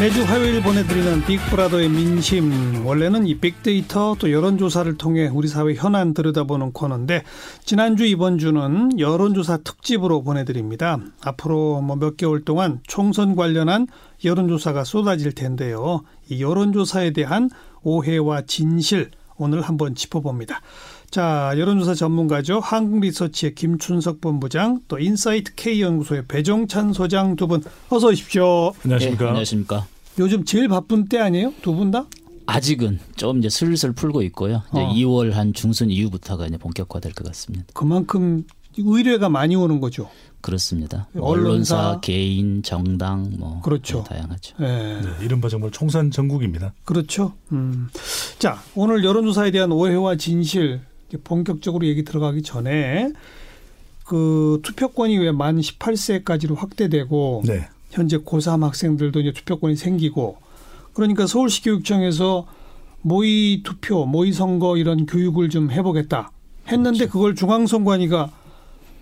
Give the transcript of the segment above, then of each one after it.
매주 화요일 보내드리는 빅브라더의 민심. 원래는 이 빅데이터 또 여론조사를 통해 우리 사회 현안 들여다보는 코너인데 지난주 이번 주는 여론조사 특집으로 보내드립니다. 앞으로 뭐 몇 개월 동안 총선 관련한 여론조사가 쏟아질 텐데요. 이 여론조사에 대한 오해와 진실 오늘 한번 짚어봅니다. 자, 여론조사 전문가죠. 한국리서치의 김춘석 본부장, 또 인사이트 K연구소의 배종찬 소장 두 분 어서 오십시오. 안녕하십니까. 네, 안녕하십니까. 요즘 제일 바쁜 때 아니에요? 두 분 다? 아직은 좀 이제 슬슬 풀고 있고요. 이제 어. 2월 한 중순 이후부터가 이제 본격화될 것 같습니다. 그만큼 의뢰가 많이 오는 거죠. 그렇습니다. 언론사. 언론사, 개인, 정당 뭐 그렇죠. 네, 다양하죠. 예. 네, 이른바 정말 총선 전국입니다. 그렇죠. 음. 자, 오늘 여론조사에 대한 오해와 진실 본격적으로 얘기 들어가기 전에 그 투표권이 왜 만 18세까지로 확대되고 네. 현재 고3 학생들도 이제 투표권이 생기고 그러니까 서울시 교육청에서 모의 투표, 모의 선거 이런 교육을 좀 해보겠다 했는데 그렇죠. 그걸 중앙선관위가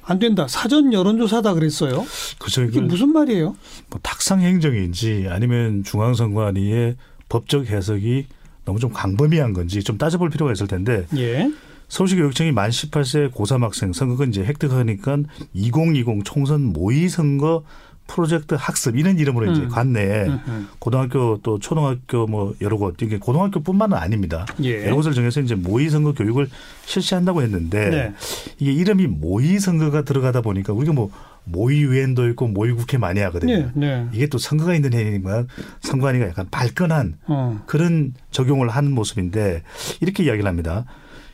안 된다. 사전 여론조사다 그랬어요. 그죠 이게 무슨 말이에요? 뭐 탁상 행정인지 아니면 중앙선관위의 법적 해석이 너무 좀 광범위한 건지 좀 따져볼 필요가 있을 텐데 예. 서울시 교육청이 만 18세 고3 학생 선거권 이제 획득하니까 2020 총선 모의 선거 프로젝트 학습 이런 이름으로 이제 음. 관내에 음흠. 고등학교 또 초등학교 뭐 여러 곳 이게 고등학교뿐만은 아닙니다. 예. 여러 곳을 정해서 이제 모의 선거 교육을 실시한다고 했는데 네. 이게 이름이 모의 선거가 들어가다 보니까 우리가 뭐 모의 위원도 있고 모의 국회 많이 하거든요. 네, 네. 이게 또 선거가 있는 해니까 선관위가 약간 발끈한 어. 그런 적용을 하는 모습인데 이렇게 이야기를 합니다.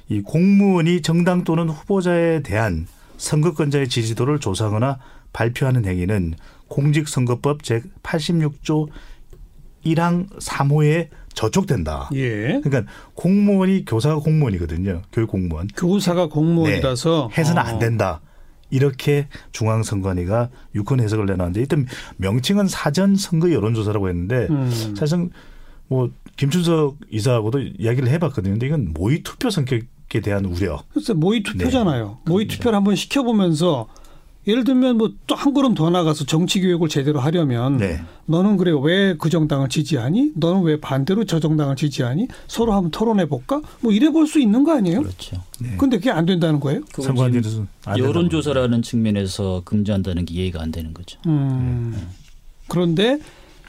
이 공무원이 정당 또는 후보자에 대한 선거권자의 지지도를 조사하거나 발표하는 행위는 공직선거법 제86조 1항 3호에 저촉된다. 예. 그러니까 공무원이 교사가 공무원이거든요. 교육 공무원. 교사가 공무원이라서 해서는 어. 안 된다. 이렇게 중앙선관위가 유권 해석을 내놨는데 이때 명칭은 사전 선거 여론조사라고 했는데 음. 사실은 뭐 김춘석 이사하고도 이야기를 해봤거든요. 근데 이건 모의 투표 성격 에 대한 우려. 글쎄 모의 네. 투표잖아요. 모의 투표를 한번 시켜보면서 예를 들면 뭐 또 한 걸음 더 나가서 정치 교육을 제대로 하려면 네. 너는 그래 왜 그 정당을 지지하니? 너는 왜 반대로 저 정당을 지지하니? 서로 한번 토론해 볼까? 뭐 이래 볼 수 있는 거 아니에요? 그렇죠. 네. 근데 그게 안 된다는 거예요? 안 된다고 여론 조사라는 측면에서 금지한다는 게 이해가 안 되는 거죠. 음. 그런데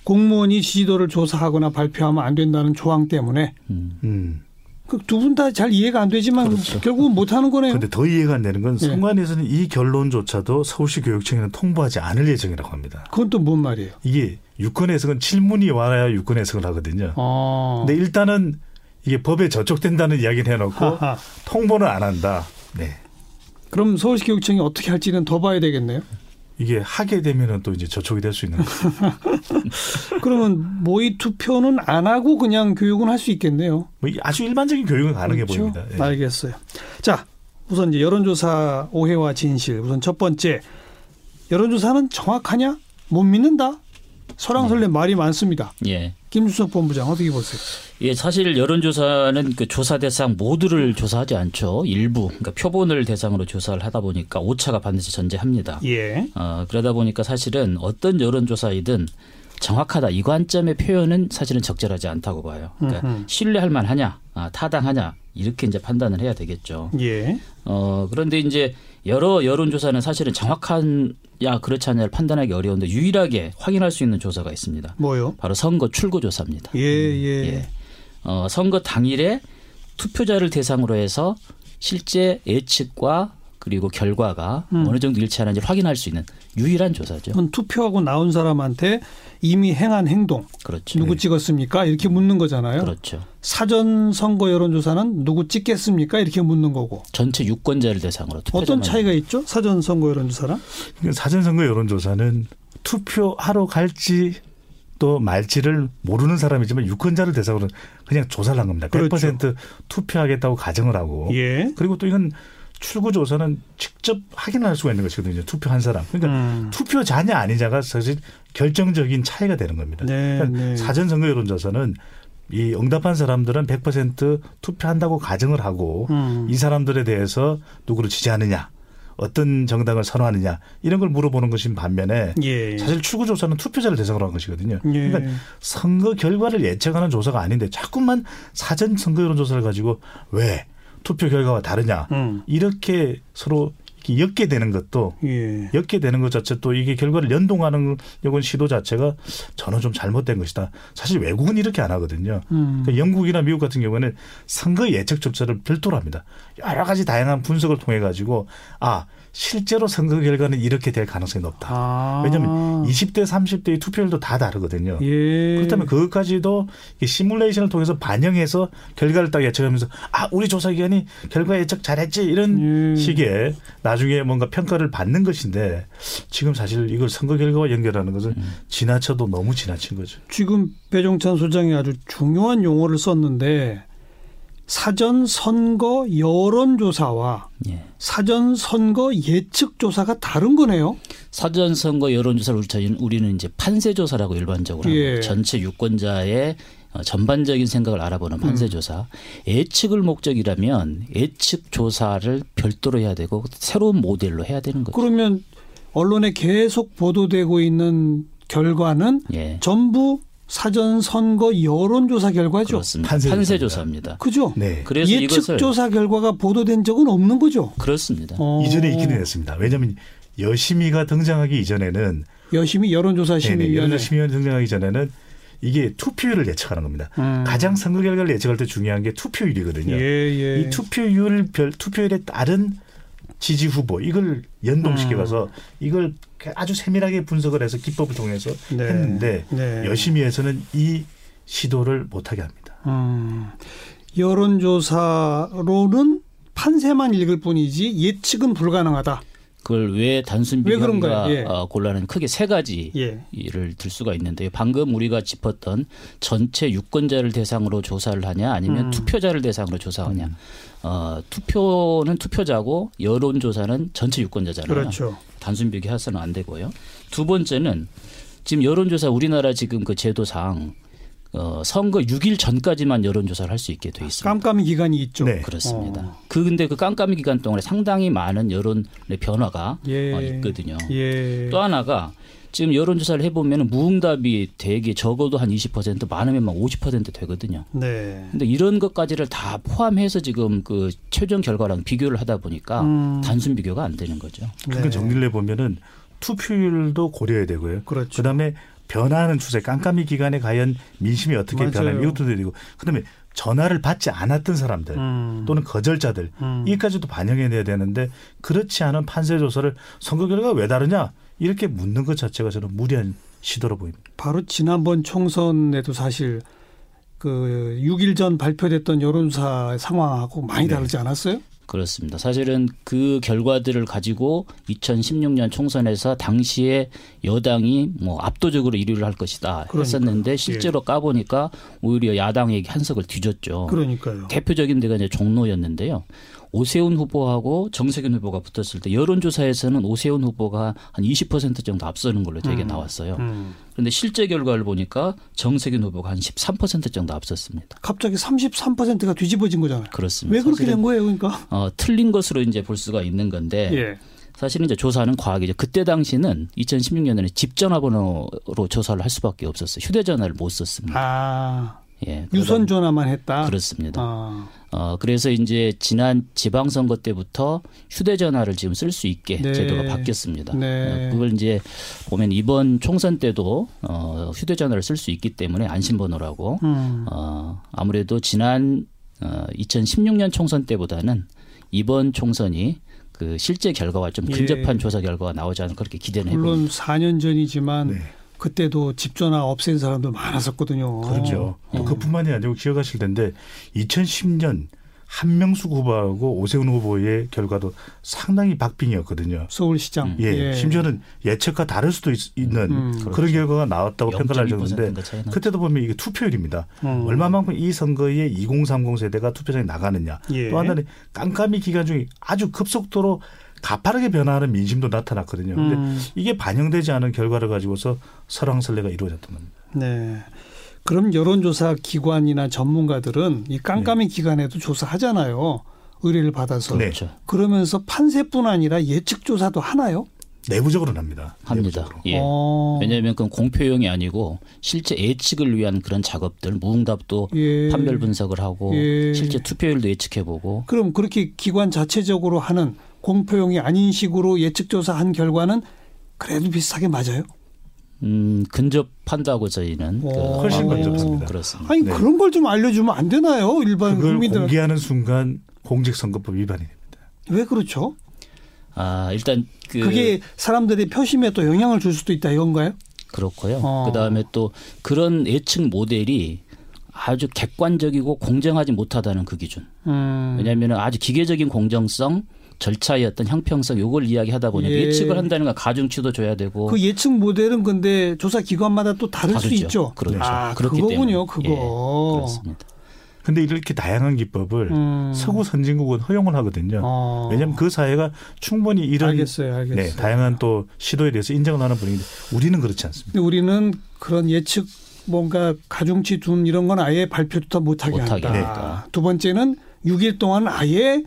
공무원이 지지도를 조사하거나 발표하면 안 된다는 조항 때문에 음. 음. 그두 분 다 잘 이해가 안 되지만 그렇죠. 결국은 못 하는 거네요. 그런데 더 이해가 안 되는 건 네. 선관위에서는 이 결론조차도 서울시 교육청에는 통보하지 않을 예정이라고 합니다. 그건 또 뭔 말이에요? 이게 유권 해석은 질문이 와야 유권 해석을 하거든요. 어. 근데 일단은 이게 법에 저촉된다는 이야기를 해놓고 하하. 통보는 안 한다. 네. 그럼 서울시 교육청이 어떻게 할지는 더 봐야 되겠네요. 이게 하게 되면은 또 이제 저촉이 될 수 있는 거죠. 그러면 모의 투표는 안 하고 그냥 교육은 할 수 있겠네요. 뭐 아주 일반적인 교육은 가능해 그렇죠? 보입니다. 예. 알겠어요. 자, 우선 이제 여론조사 오해와 진실. 우선 첫 번째, 여론조사는 정확하냐? 못 믿는다. 설왕설래 말이 많습니다. 예. 김주석 본부장 어떻게 보세요? 예, 사실 여론조사는 그 조사 대상 모두를 조사하지 않죠. 일부, 그러니까 표본을 대상으로 조사를 하다 보니까 오차가 반드시 존재합니다. 예. 어, 그러다 보니까 사실은 어떤 여론조사이든 정확하다 이 관점의 표현은 사실은 적절하지 않다고 봐요. 그러니까 음흠. 신뢰할 만하냐, 아, 타당하냐 이렇게 이제 판단을 해야 되겠죠. 예. 어, 그런데 이제 여러 여론조사는 사실은 정확한 야 그렇지 않냐를 판단하기 어려운데 유일하게 확인할 수 있는 조사가 있습니다. 뭐요? 바로 선거 출구 조사입니다. 예, 예. 예. 어, 선거 당일에 투표자를 대상으로 해서 실제 예측과 그리고 결과가 음. 어느 정도 일치하는지 확인할 수 있는 유일한 조사죠. 그건 투표하고 나온 사람한테 이미 행한 행동 그렇죠. 누구 찍었습니까? 이렇게 묻는 거잖아요. 그렇죠. 사전 선거 여론조사는 누구 찍겠습니까? 이렇게 묻는 거고. 전체 유권자를 대상으로 어떤 차이가 있죠? 사전 선거 여론조사랑? 그러니까 사전 선거 여론조사는 투표하러 갈지 또 말지를 모르는 사람이지만 유권자를 대상으로 그냥 조사를 한 겁니다. 그렇죠. 100% 투표하겠다고 가정을 하고 예. 그리고 또 이건 출구 조사는 직접 확인할 수가 있는 것이거든요. 투표한 사람. 그러니까 음. 투표자냐 아니냐가 사실 결정적인 차이가 되는 겁니다. 네, 그러니까 네. 사전 선거 여론 조사는 이 응답한 사람들은 100% 투표한다고 가정을 하고 음. 이 사람들에 대해서 누구를 지지하느냐 어떤 정당을 선호하느냐 이런 걸 물어보는 것인 반면에 예. 사실 출구 조사는 투표자를 대상으로 한 것이거든요. 예. 그러니까 선거 결과를 예측하는 조사가 아닌데 자꾸만 사전 선거 여론 조사를 가지고 왜 투표 결과와 다르냐 음. 이렇게 서로 이렇게 엮게 되는 것도 예. 엮게 되는 것 자체 또 이게 결과를 연동하는 이건 시도 자체가 저는 좀 잘못된 것이다. 사실 외국은 이렇게 안 하거든요. 음. 그러니까 영국이나 미국 같은 경우에는 선거 예측 조사를 별도로 합니다. 여러 가지 다양한 분석을 통해 가지고 아 실제로 선거 결과는 이렇게 될 가능성이 높다. 아. 왜냐하면 20대, 30대의 투표율도 다 다르거든요. 예. 그렇다면 그것까지도 이 시뮬레이션을 통해서 반영해서 결과를 딱 예측하면서 아 우리 조사 기관이 결과 예측 잘했지 이런 예. 식의 나중에 뭔가 평가를 받는 것인데 지금 사실 이걸 선거 결과와 연결하는 것은 지나쳐도 너무 지나친 거죠. 지금 배종찬 소장이 아주 중요한 용어를 썼는데 사전 선거 여론 조사와 예. 사전 선거 예측 조사가 다른 거네요. 사전 선거 여론 조사를 우리 저희는 우리는 이제 판세 조사라고 일반적으로 예. 전체 유권자의 어, 전반적인 생각을 알아보는 판세 조사. 예측을 목적이라면 예측 조사를 별도로 해야 되고 새로운 모델로 해야 되는 거죠. 그러면 언론에 계속 보도되고 있는 결과는 예. 전부 사전 선거 여론 조사 결과죠. 판세 조사입니다. 조사입니다. 그죠? 네. 그래서 예측 조사 결과가 보도된 적은 없는 거죠. 그렇습니다. 어. 이전에 있기는 했습니다. 왜냐하면 여심위가 등장하기 이전에는 열심히 여론조사 심의위원회. 여심위가 등장하기 전에는 이게 투표율을 예측하는 겁니다. 음. 가장 선거 결과를 예측할 때 중요한 게 투표율이거든요. 예, 예. 이 투표율 별 투표율에 따른 지지 후보 이걸 연동시켜 가서 이걸 아주 세밀하게 분석을 해서 기법을 통해서 네. 했는데 네. 여심위에서는 이 시도를 못하게 합니다. 음, 여론조사로는 판세만 읽을 뿐이지 예측은 불가능하다. 그걸 왜 단순 그런가요? 예. 어, 곤란한 크게 세 가지 예. 를들 수가 있는데요. 방금 우리가 짚었던 전체 유권자를 대상으로 조사를 하냐 아니면 음. 투표자를 대상으로 조사하냐. 어, 투표는 투표자고 여론조사는 전체 유권자잖아요. 그렇죠. 단순 비교해서는 안 되고요. 두 번째는 지금 여론조사 우리나라 지금 그 제도상 어, 선거 6일 전까지만 여론조사를 할 수 있게 돼 있습니다. 깜깜이 기간이 있죠. 네. 그렇습니다. 어. 그 근데 그 깜깜이 기간 동안에 상당히 많은 여론의 변화가 예. 어, 있거든요. 예. 또 하나가 지금 여론조사를 해보면 무응답이 되게 적어도 한 20% 많으면 막 50% 되거든요. 네. 근데 이런 것까지를 다 포함해서 지금 그 최종 결과랑 비교를 하다 보니까 음. 단순 비교가 안 되는 거죠. 그러니까 정리를 해보면은 투표율도 고려해야 되고요. 그렇죠. 그다음에 변화하는 추세, 깜깜이 기간에 과연 민심이 어떻게. 변하면 이것도 되고 그다음에 전화를 받지 않았던 사람들 음. 또는 거절자들 음. 이까지도 반영해내야 되는데 그렇지 않은 판세 조사를 선거 결과가 왜 다르냐 이렇게 묻는 것 자체가 저는 무리한 시도로 보입니다. 바로 지난번 총선에도 사실 그 6일 전 발표됐던 여론조사 상황하고 많이 네. 다르지 않았어요? 그렇습니다. 사실은 그 결과들을 가지고 2016년 총선에서 당시에 여당이 뭐 압도적으로 1위를 할 것이다 그러니까요. 했었는데 실제로 까보니까 오히려 야당에게 한석을 뒤졌죠. 그러니까요. 대표적인 데가 이제 종로였는데요. 오세훈 후보하고 정세균 후보가 붙었을 때 여론조사에서는 오세훈 후보가 한 20% 정도 앞서는 걸로 되게 음. 나왔어요. 음. 그런데 실제 결과를 보니까 정세균 후보가 한 13% 정도 앞섰습니다. 갑자기 33%가 뒤집어진 거잖아요. 그렇습니다. 왜 그렇게 된 거예요, 그러니까? 어, 틀린 것으로 이제 볼 수가 있는 건데 예. 사실은 이제 조사는 과학이죠. 그때 당시는 2016년에는 집 전화번호로 조사를 할 수밖에 없었어요. 휴대전화를 못 썼습니다. 아, 예, 유선 전화만 했다. 그렇습니다. 아, 어, 그래서 이제 지난 지방선거 때부터 휴대전화를 지금 쓸 수 있게 네. 제도가 바뀌었습니다. 네. 어, 그걸 이제 보면 이번 총선 때도 어, 휴대전화를 쓸 수 있기 때문에 안심번호라고 음. 어, 아무래도 지난 어, 2016년 총선 때보다는 이번 총선이 그 실제 결과와 좀 예. 근접한 조사 결과가 나오지 않을까 그렇게 기대는 해봅니다. 물론 4년 전이지만 네. 그때도 집 전화 없앤 사람도 많았었거든요. 그렇죠. 어. 또 그뿐만이 아니고 기억하실 텐데 2010년 한명숙 후보하고 오세훈 후보의 결과도 상당히 박빙이었거든요. 서울시장. 예, 심지어는 예측과 다를 수도 있, 는 음. 그런 결과가 나왔다고 평가를 할0.2% 정도인데 가 차이 나. 그때도 보면 이게 투표율입니다. 음. 얼마만큼 이 선거에 2030 세대가 투표장에 나가느냐. 예. 또 하나는 깜깜이 기간 중에 아주 급속도로 가파르게 변화하는 민심도 나타났거든요. 근데 음. 이게 반영되지 않은 결과를 가지고서 설왕설래가 이루어졌던 겁니다. 네. 그럼 여론조사 기관이나 전문가들은 이 깜깜이 기간에도 조사하잖아요. 의뢰를 받아서 네. 그렇죠. 그러면서 판세뿐 아니라 예측 조사도 하나요? 내부적으로는 합니다. 합니다. 내부적으로. 예. 어. 왜냐하면 그건 공표용이 아니고 실제 예측을 위한 그런 작업들 무응답도 예. 판별 분석을 하고 예. 실제 투표율도 예측해보고 그럼 그렇게 기관 자체적으로 하는 공표용이 아닌 식으로 예측 조사한 결과는 그래도 비슷하게 맞아요? 음, 근접한다고 저희는 그 오. 훨씬 오. 근접합니다. 그렇습니다. 아니 네. 그런 걸 좀 알려주면 안 되나요? 일반 그걸 국민들 공개하는 순간 공직선거법 위반이 됩니다. 왜 그렇죠? 아 일단 그 그게 사람들의 표심에 또 영향을 줄 수도 있다 이건가요? 그렇고요. 어. 그 다음에 또 그런 예측 모델이 아주 객관적이고 공정하지 못하다는 그 기준. 음. 왜냐하면 아주 기계적인 공정성, 절차의 어떤 형평성 요걸 이야기하다 보니 예. 예. 측을 한다는 건 가중치도 줘야 되고 그 예측 모델은 근데 조사 기관마다 또 다를 수 다르죠. 있죠. 그렇죠. 아, 그렇기 그거군요. 때문에. 그거. 예, 그렇습니다. 근데 이렇게 다양한 기법을 음. 서구 선진국은 허용을 하거든요. 어. 왜냐하면 그 사회가 충분히 이런 알겠어요, 알겠어요. 네, 다양한 또 시도에 대해서 인정을 하는 분위기인데 우리는 그렇지 않습니다. 근데 우리는 그런 예측 뭔가 가중치 둔 이런 건 아예 발표도 못하게 못하게 한다. 한다. 두 번째는 6일 동안 아예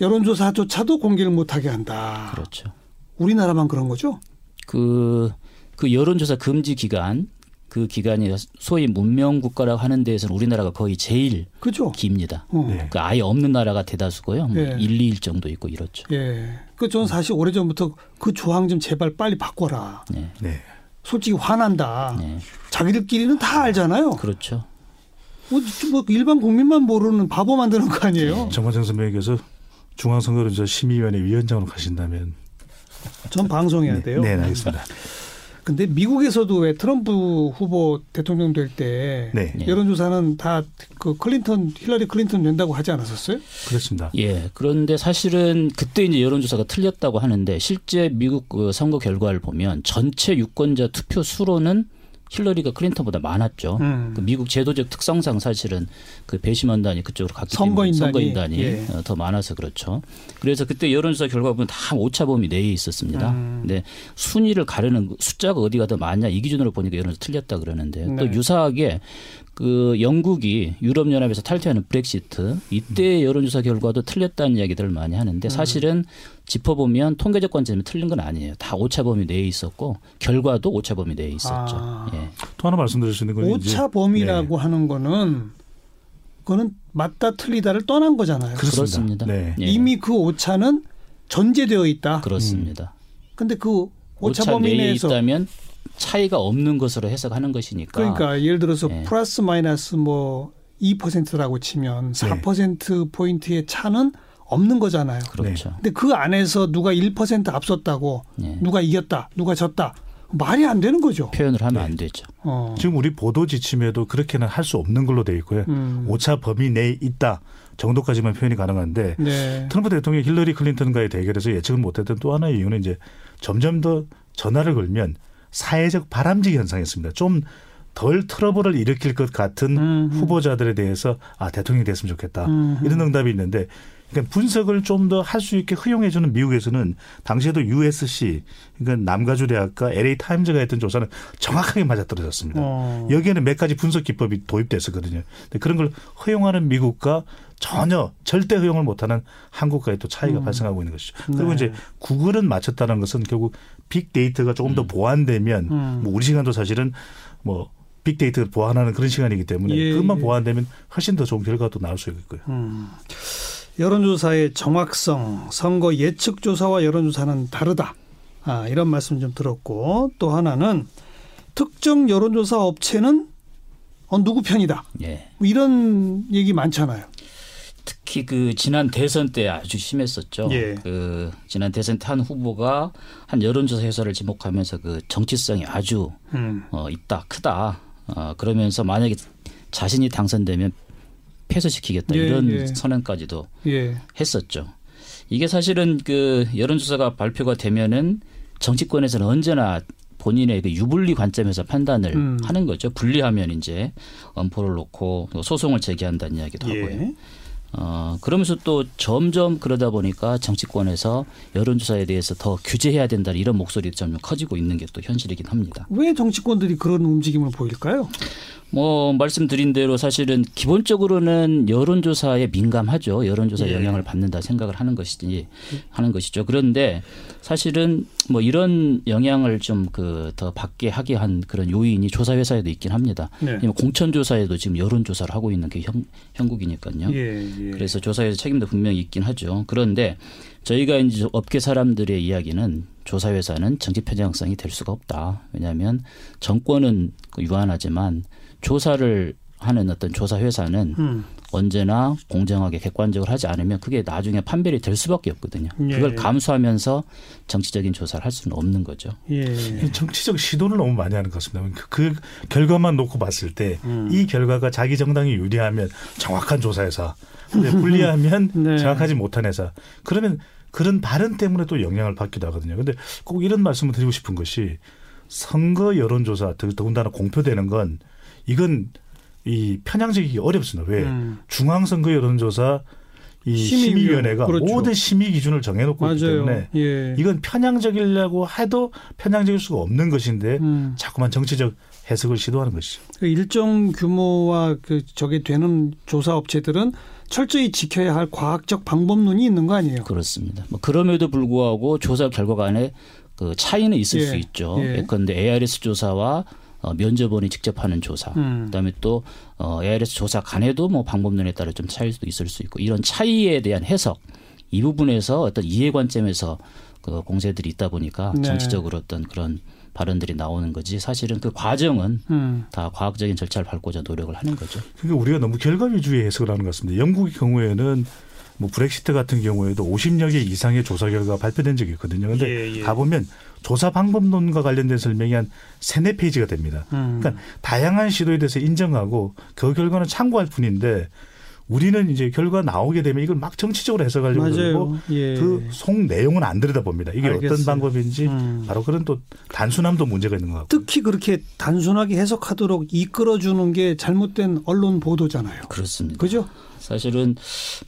여론조사조차도 공개를 못하게 한다. 그렇죠. 우리나라만 그런 거죠? 그, 그 여론조사 금지 기간, 그 기간이 소위 문명 국가라고 하는 데에서는 우리나라가 거의 제일 그죠? 깁니다. 어. 네. 그 아예 없는 나라가 대다수고요. 뭐 예. 1, 2일 정도 있고 이렇죠. 예. 그 저는 사실 오래전부터 그 조항 좀 제발 빨리 바꿔라. 네. 네. 솔직히 화난다. 네. 자기들끼리는 다 알잖아요. 그렇죠. 뭐, 뭐 일반 국민만 모르는 바보 만드는 거 아니에요? 정관장 선배님께서 중앙선거여론조사 심의위원회 위원장으로 가신다면 전 방송해야 네, 돼요. 네, 알겠습니다. 근데 미국에서도 왜 트럼프 후보 대통령 될때 네, 네. 여론조사는 다 그 클린턴 힐러리 클린턴 된다고 하지 않았었어요? 그렇습니다. 예. 그런데 사실은 그때 이제 여론조사가 틀렸다고 하는데 실제 미국 그 선거 결과를 보면 전체 유권자 투표 수로는 힐러리가 클린턴보다 많았죠. 음. 그 미국 제도적 특성상 사실은 그 배심원단이 그쪽으로 갔기 선거인단이, 선거인단이 예. 어, 더 많아서 그렇죠. 그래서 그때 여론조사 결과 보면 다 오차범위 내에 있었습니다. 음. 근데 순위를 가르는 숫자가 어디가 더 많냐 이 기준으로 보니까 여론조사 틀렸다 그러는데 또 네. 유사하게 그 영국이 유럽연합에서 탈퇴하는 브렉시트 이때 여론조사 결과도 틀렸다는 이야기들을 많이 하는데 사실은 짚어보면 통계적 관점이 틀린 건 아니에요. 다 오차범위 내에 있었고 결과도 오차범위 내에 있었죠. 아. 예. 또 하나 말씀드릴 수 있는 건 이제- 오차 범위라고 네, 하는 거는 그거는 맞다 틀리다를 떠난 거잖아요. 그렇습니다. 그렇습니다. 네. 예. 이미 그 오차는 전제되어 있다. 그렇습니다. 근데 그 오차 오차 범위 내에 있다면 차이가 없는 것으로 해석하는 것이니까. 그러니까 예를 들어서 예. 플러스 마이너스 뭐 2%라고 치면 4% 포인트의 차는 없는 거잖아요. 그렇죠. 근데 그 안에서 누가 1% 앞섰다고 예. 누가 이겼다, 누가 졌다 말이 안 되는 거죠. 표현을 하면 네. 안 되죠. 어. 지금 우리 보도 지침에도 그렇게는 할 수 없는 걸로 돼 있고요. 음. 오차 범위 내에 있다 정도까지만 표현이 가능한데 네. 트럼프 대통령이 힐러리 클린턴과의 대결에서 예측을 못했던 또 하나의 이유는 이제 점점 더 전화를 걸면 사회적 바람직 현상이었습니다. 좀 덜 트러블을 일으킬 것 같은 음, 음. 후보자들에 대해서 아 대통령이 됐으면 좋겠다 음, 이런 응답이 있는데 그러니까 분석을 좀 더 할 수 있게 허용해주는 미국에서는 당시에도 USC 그러니까 남가주 대학과 LA 타임즈가 했던 조사는 정확하게 맞아떨어졌습니다. 어. 여기에는 몇 가지 분석 기법이 도입됐었거든요. 근데 그런 걸 허용하는 미국과 전혀 절대 허용을 못하는 한국과의 또 차이가 음. 발생하고 있는 것이죠. 그리고 네. 이제 구글은 맞췄다는 것은 결국 빅데이터가 조금 더 보완되면 음. 뭐 우리 시간도 사실은 뭐 빅데이터를 보완하는 그런 시간이기 때문에 예, 그것만 예. 보완되면 훨씬 더 좋은 결과도 나올 수 있고요. 음. 여론조사의 정확성, 선거 예측 조사와 여론조사는 다르다. 아, 이런 말씀 좀 들었고 또 하나는 특정 여론조사 업체는 어, 누구 편이다. 예. 뭐 이런 얘기 많잖아요. 특히 그 지난 대선 때 아주 심했었죠. 예. 그 지난 대선 때 한 후보가 한 여론조사 회사를 지목하면서 그 정치성이 아주 음. 어, 있다, 크다. 어, 그러면서 만약에 자신이 당선되면 폐쇄시키겠다 예, 이런 예. 선언까지도 예. 했었죠. 이게 사실은 그 여론조사가 발표가 되면은 정치권에서는 언제나 본인의 그 유불리 관점에서 판단을 음. 하는 거죠. 불리하면 이제 엄포를 놓고 또 소송을 제기한다는 이야기도 하고요. 예. 어, 그러면서 또 점점 그러다 보니까 정치권에서 여론조사에 대해서 더 규제해야 된다는 이런 목소리가 점점 커지고 있는 게 또 현실이긴 합니다. 왜 정치권들이 그런 움직임을 보일까요? 뭐 말씀드린 대로 사실은 기본적으로는 여론조사에 민감하죠. 여론조사 예. 영향을 받는다 생각을 하는 것이지 하는 것이죠. 그런데 사실은 뭐 이런 영향을 좀 그 더 받게 하게 한 그런 요인이 조사 회사에도 있긴 합니다. 네. 왜냐면 공천 조사에도 지금 여론 조사를 하고 있는 게 형, 형국이니까요. 예, 예. 그래서 조사회사 책임도 분명히 있긴 하죠. 그런데 저희가 이제 업계 사람들의 이야기는 조사 회사는 정치 편향성이 될 수가 없다. 왜냐하면 정권은 그 유한하지만 조사를 하는 어떤 조사 회사는 음. 언제나 공정하게 객관적으로 하지 않으면 그게 나중에 판별이 될 수밖에 없거든요. 예. 그걸 감수하면서 정치적인 조사를 할 수는 없는 거죠. 예. 이 정치적 시도를 너무 많이 하는 것 같습니다. 그, 그 결과만 놓고 봤을 때이 음. 결과가 자기 정당이 유리하면 정확한 조사 회사, 근데 불리하면 네. 정확하지 못한 회사. 그러면 그런 발언 때문에 또 영향을 받기도 하거든요. 근데 꼭 이런 말씀을 드리고 싶은 것이 선거 여론조사, 더- 더군다나 공표되는 건 이건 이 편향적이기 어렵습니다. 왜? 음. 중앙선거 여론조사 이 심의위원, 심의위원회가 그렇죠. 모든 심의 기준을 정해놓고 있기 맞아요. 때문에 예. 이건 편향적이려고 해도 편향적일 수가 없는 것인데 음. 자꾸만 정치적 해석을 시도하는 것이죠. 그 일정 규모와 그 저게 되는 조사 업체들은 철저히 지켜야 할 과학적 방법론이 있는 거 아니에요? 그렇습니다. 뭐 그럼에도 불구하고 조사 결과 간에 그 차이는 있을 예. 수 있죠. 예. 예컨대 ARS 조사와 어, 면접원이 직접 하는 조사, 음. 그다음에 또 어, ARS 조사 간에도 뭐 방법론에 따라 좀 차일 수도 있을 수 있고 이런 차이에 대한 해석 이 부분에서 어떤 이해 관점에서 그 공세들이 있다 보니까 네. 정치적으로 어떤 그런 발언들이 나오는 거지 사실은 그 과정은 음. 다 과학적인 절차를 밟고자 노력을 하는 거죠. 그러니까 우리가 너무 결과 위주의 해석을 하는 것 같습니다. 영국의 경우에는 뭐 브렉시트 같은 경우에도 50여 개 이상의 조사 결과 가 발표된 적이 있거든요. 근데 예, 예. 가보면 조사 방법론과 관련된 설명이 한 세네 페이지가 됩니다. 음. 그러니까 다양한 시도에 대해서 인정하고 그 결과는 참고할 뿐인데 우리는 이제 결과 나오게 되면 이걸 막 정치적으로 해석하려고 그러고. 예. 그속 내용은 안 들여다봅니다. 이게 알겠어요. 어떤 방법인지 음. 바로 그런 또 단순함도 문제가 있는 것 같고. 특히 그렇게 단순하게 해석하도록 이끌어주는 게 잘못된 언론 보도잖아요. 그렇습니다. 그죠? 사실은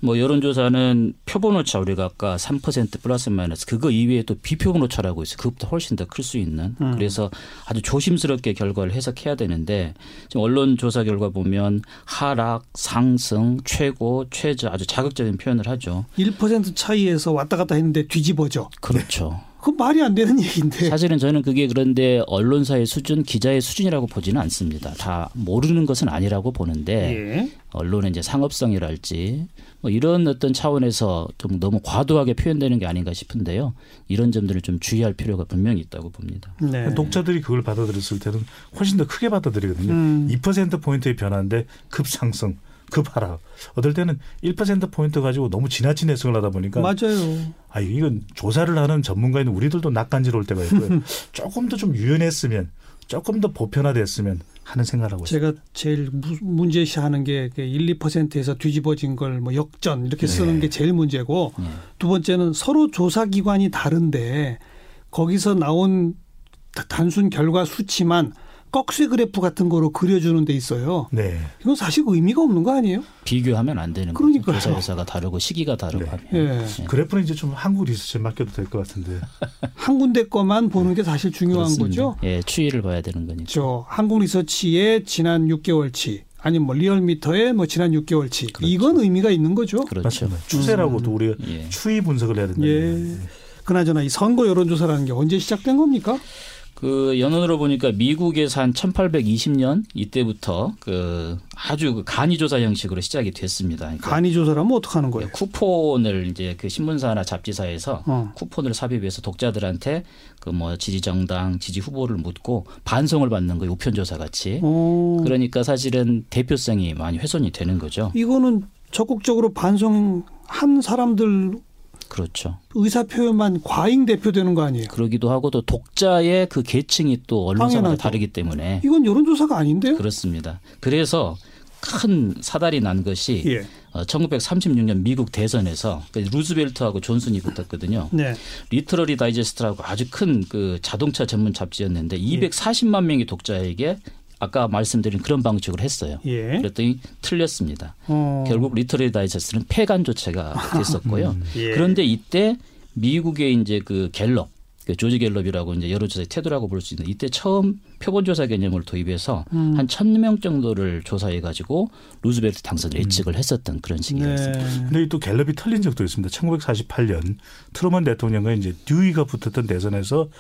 뭐 여론조사는 표본 오차 우리가 아까 3% 플러스 마이너스 그거 이외에 또 비표본 오차라고 있어요. 그것보다 훨씬 더 클 수 있는. 음. 그래서 아주 조심스럽게 결과를 해석해야 되는데 지금 언론 조사 결과 보면 하락, 상승, 최고, 최저 아주 자극적인 표현을 하죠. 1% 차이에서 왔다 갔다 했는데 뒤집어져. 그렇죠. 그건 말이 안 되는 얘기인데. 사실은 저는 그게 그런데 언론사의 수준, 기자의 수준이라고 보지는 않습니다. 다 모르는 것은 아니라고 보는데 예. 언론의 이제 상업성이랄지 뭐 이런 어떤 차원에서 좀 너무 과도하게 표현되는 게 아닌가 싶은데요. 이런 점들을 좀 주의할 필요가 분명히 있다고 봅니다. 네. 독자들이 그걸 받아들였을 때는 훨씬 더 크게 받아들이거든요. 음. 2% 포인트의 변화인데 급상승, 급하락. 어떨 때는 1% 포인트 가지고 너무 지나친 해석을 하다 보니까 맞아요. 아 이건 조사를 하는 전문가인 우리들도 낯간지러울 때가 있고요. 조금 더 좀 유연했으면, 조금 더 보편화됐으면 하는 생각을 하고. 제가 제일 무- 문제시하는 게 1, 2%에서 뒤집어진 걸 뭐 역전 이렇게 쓰는 네. 게 제일 문제고 네. 두 번째는 서로 조사 기관이 다른데 거기서 나온 다- 단순 결과 수치만 꺽쇠 그래프 같은 거로 그려주는 데 있어요. 네. 이건 사실 의미가 없는 거 아니에요? 비교하면 안 되는 거죠. 그러니까요. 조사 회사가 다르고 시기가 다르고 네. 하면. 예. 그래프는 이제 좀 한국 리서치에 맡겨도 될 것 같은데. 한 군데 거만 보는 게 사실 중요한 그렇습니다. 거죠. 예, 추이를 봐야 되는 거니까. 저 한국 리서치의 지난 6개월치 아니면 뭐 리얼미터의 뭐 지난 6개월치 그렇죠. 이건 의미가 있는 거죠. 그렇죠. 맞습니다. 추세라고도 우리가 예. 추이 분석을 해야 된다. 예. 그나저나 이 선거 여론조사라는 게 언제 시작된 겁니까? 그 연원으로 보니까 미국에서 한 1820년 이때부터 그 아주 그 간이 조사 형식으로 시작이 됐습니다. 그러니까 간이 조사라면 어떻게 하는 거예요? 쿠폰을 이제 그 신문사나 잡지사에서 어. 쿠폰을 삽입해서 독자들한테 그 뭐 지지 정당, 지지 후보를 묻고 반송을 받는 거 우편 조사 같이. 어. 그러니까 사실은 대표성이 많이 훼손이 되는 거죠. 이거는 적극적으로 반성한 사람들 그렇죠. 의사 표현만 과잉 대표되는 거 아니에요? 그러기도 하고 또 독자의 그 계층이 또 언론사마다. 다르기 때문에 이건 여론조사가 아닌데요? 그렇습니다. 그래서 큰 사달이 난 것이 예. 어, 1936년 미국 대선에서 그 루즈벨트하고 존슨이 붙었거든요. 네. 리터러리 다이제스트라고 아주 큰 그 자동차 전문 잡지였는데 예. 240만 명의 독자에게 아까 말씀드린 그런 방식으로 했어요. 예. 그랬더니 틀렸습니다. 어. 결국 리터러리 다이제스트는 폐간 조치가 됐었고요. 예. 그런데 이때 미국의 이제 그 갤럽 그 조지 갤럽이라고 이제 여론조사의 태두라고 볼 수 있는 이때 처음 표본조사 개념을 도입해서 음. 한 천 명 정도를 조사해 가지고 루즈벨트 당선을 예측을 했었던 그런 시기였습니다. 네. 근데 또 갤럽이 틀린 적도 있습니다. 1948년 트루먼 대통령과 이제 듀이가 붙었던 대선에서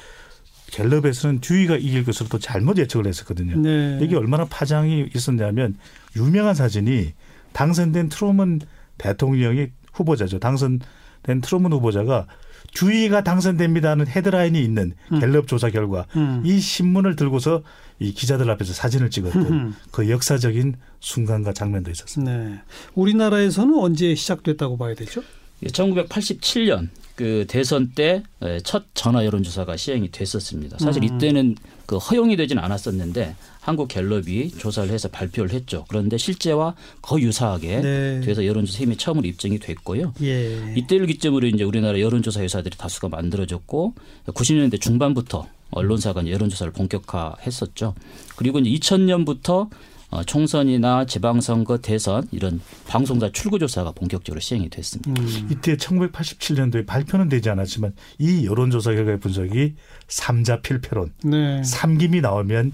갤럽에서는 듀이가 이길 것으로 또 잘못 예측을 했었거든요. 네. 이게 얼마나 파장이 있었냐면 유명한 사진이 당선된 트루먼 대통령이 후보자죠. 당선된 트루먼 후보자가 듀이가 당선됩니다는 헤드라인이 있는 갤럽 조사 결과 음. 이 신문을 들고서 이 기자들 앞에서 사진을 찍었던 음. 그 역사적인 순간과 장면도 있었습니다. 네. 우리나라에서는 언제 시작됐다고 봐야 되죠? 1987년 그 대선 때 첫 전화 여론조사가 시행이 됐었습니다. 사실 음. 이때는 그 허용이 되지는 않았었는데 한국 갤럽이 조사를 해서 발표를 했죠. 그런데 실제와 거의 유사하게 네. 돼서 여론조사 힘이 처음으로 입증이 됐고요. 예. 이때를 기점으로 이제 우리나라 여론조사 회사들이 다수가 만들어졌고 90년대 중반부터 언론사가 여론조사를 본격화했었죠. 그리고 이제 2000년부터 어, 총선이나 지방선거 대선 이런 방송사 출구조사가 본격적으로 시행이 됐습니다. 음. 이때 1987년도에 발표는 되지 않았지만 이 여론조사 결과의 분석이 삼자 필패론, 네. 삼김이 나오면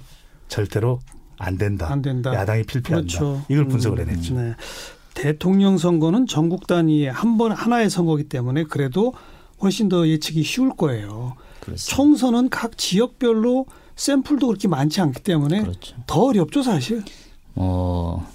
절대로 안 된다. 안 된다. 야당이 필패한다. 그렇죠. 이걸 분석을 음, 해냈죠. 네. 대통령 선거는 전국 단위의 한 번 하나의 선거기 때문에 그래도 훨씬 더 예측이 쉬울 거예요. 그렇습니다. 총선은 각 지역별로 샘플도 그렇게 많지 않기 때문에 그렇죠. 더 어렵죠 사실. 어,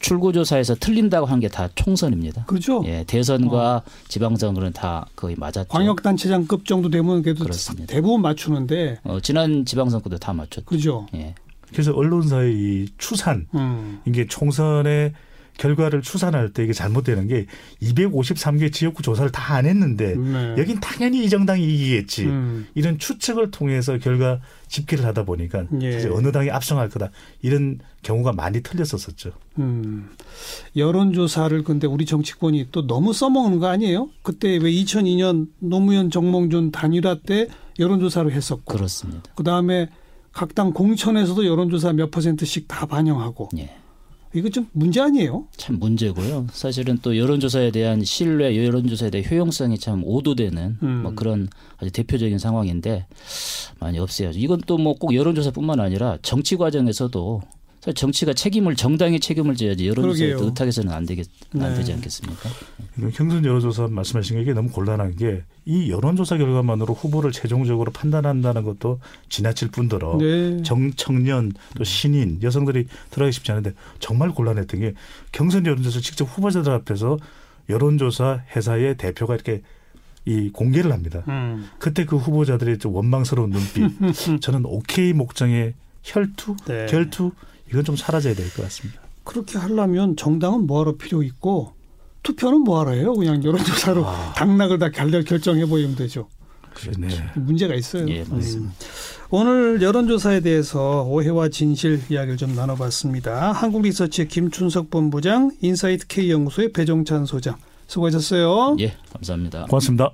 출구조사에서 틀린다고 한 게 다 총선입니다. 그렇죠. 예, 대선과 지방선거는 다 거의 맞았죠. 광역단체장급 정도 되면 그래도 그렇습니다. 대부분 맞추는데 어, 지난 지방선거도 다 맞췄죠. 그죠. 예. 그래서 언론사의 이 추산, 음. 이게 총선의 결과를 추산할 때 이게 잘못되는 게 253개 지역구 조사를 다 안 했는데 네. 여긴 당연히 이 정당이 이기겠지. 음. 이런 추측을 통해서 결과 집계를 하다 보니까 예. 사실 어느 당이 압승할 거다 이런 경우가 많이 틀렸었었죠. 음. 여론조사를 근데 우리 정치권이 또 너무 써먹는 거 아니에요? 그때 왜 2002년 노무현 정몽준 단일화 때 여론조사로 했었고 그렇습니다. 그 다음에 각 당 공천에서도 여론조사 몇 퍼센트씩 다 반영하고 예. 이거 좀 문제 아니에요? 참 문제고요. 사실은 또 여론조사에 대한 신뢰, 여론조사에 대한 효용성이 참 오도되는 음. 뭐 그런 아주 대표적인 상황인데 많이 없애야죠. 이건 또 뭐 꼭 여론조사뿐만 아니라 정치 과정에서도 사실 정치가 책임을 정당이 책임을 져야지 여론조사에. 의탁해서는 안 되겠 안 네. 되지 않겠습니까? 이건 경선 여론조사 말씀하신 게 너무 곤란한 게 이 여론조사 결과만으로 후보를 최종적으로 판단한다는 것도 지나칠 뿐더러 네. 정 청년 또 신인 여성들이 들어가기 쉽지 않은데 정말 곤란했던 게 경선 여론조사 직접 후보자들 앞에서 여론조사 회사의 대표가 이렇게 이 공개를 합니다. 음. 그때 그 후보자들의 좀 원망스러운 눈빛 저는 오케이 목장의 혈투 네. 결투 이건 좀 사라져야 될 것 같습니다. 그렇게 하려면 정당은 뭐하러 필요 있고 투표는 뭐하러 해요? 그냥 여론조사로 당락을 다 결- 결정해 버리면 되죠. 네. 문제가 있어요. 예, 맞습니다. 음. 오늘 여론조사에 대해서 오해와 진실 이야기를 좀 나눠봤습니다. 한국리서치의 김춘석 본부장, 인사이트 K연구소의 배종찬 소장 수고하셨어요. 예, 감사합니다. 고맙습니다.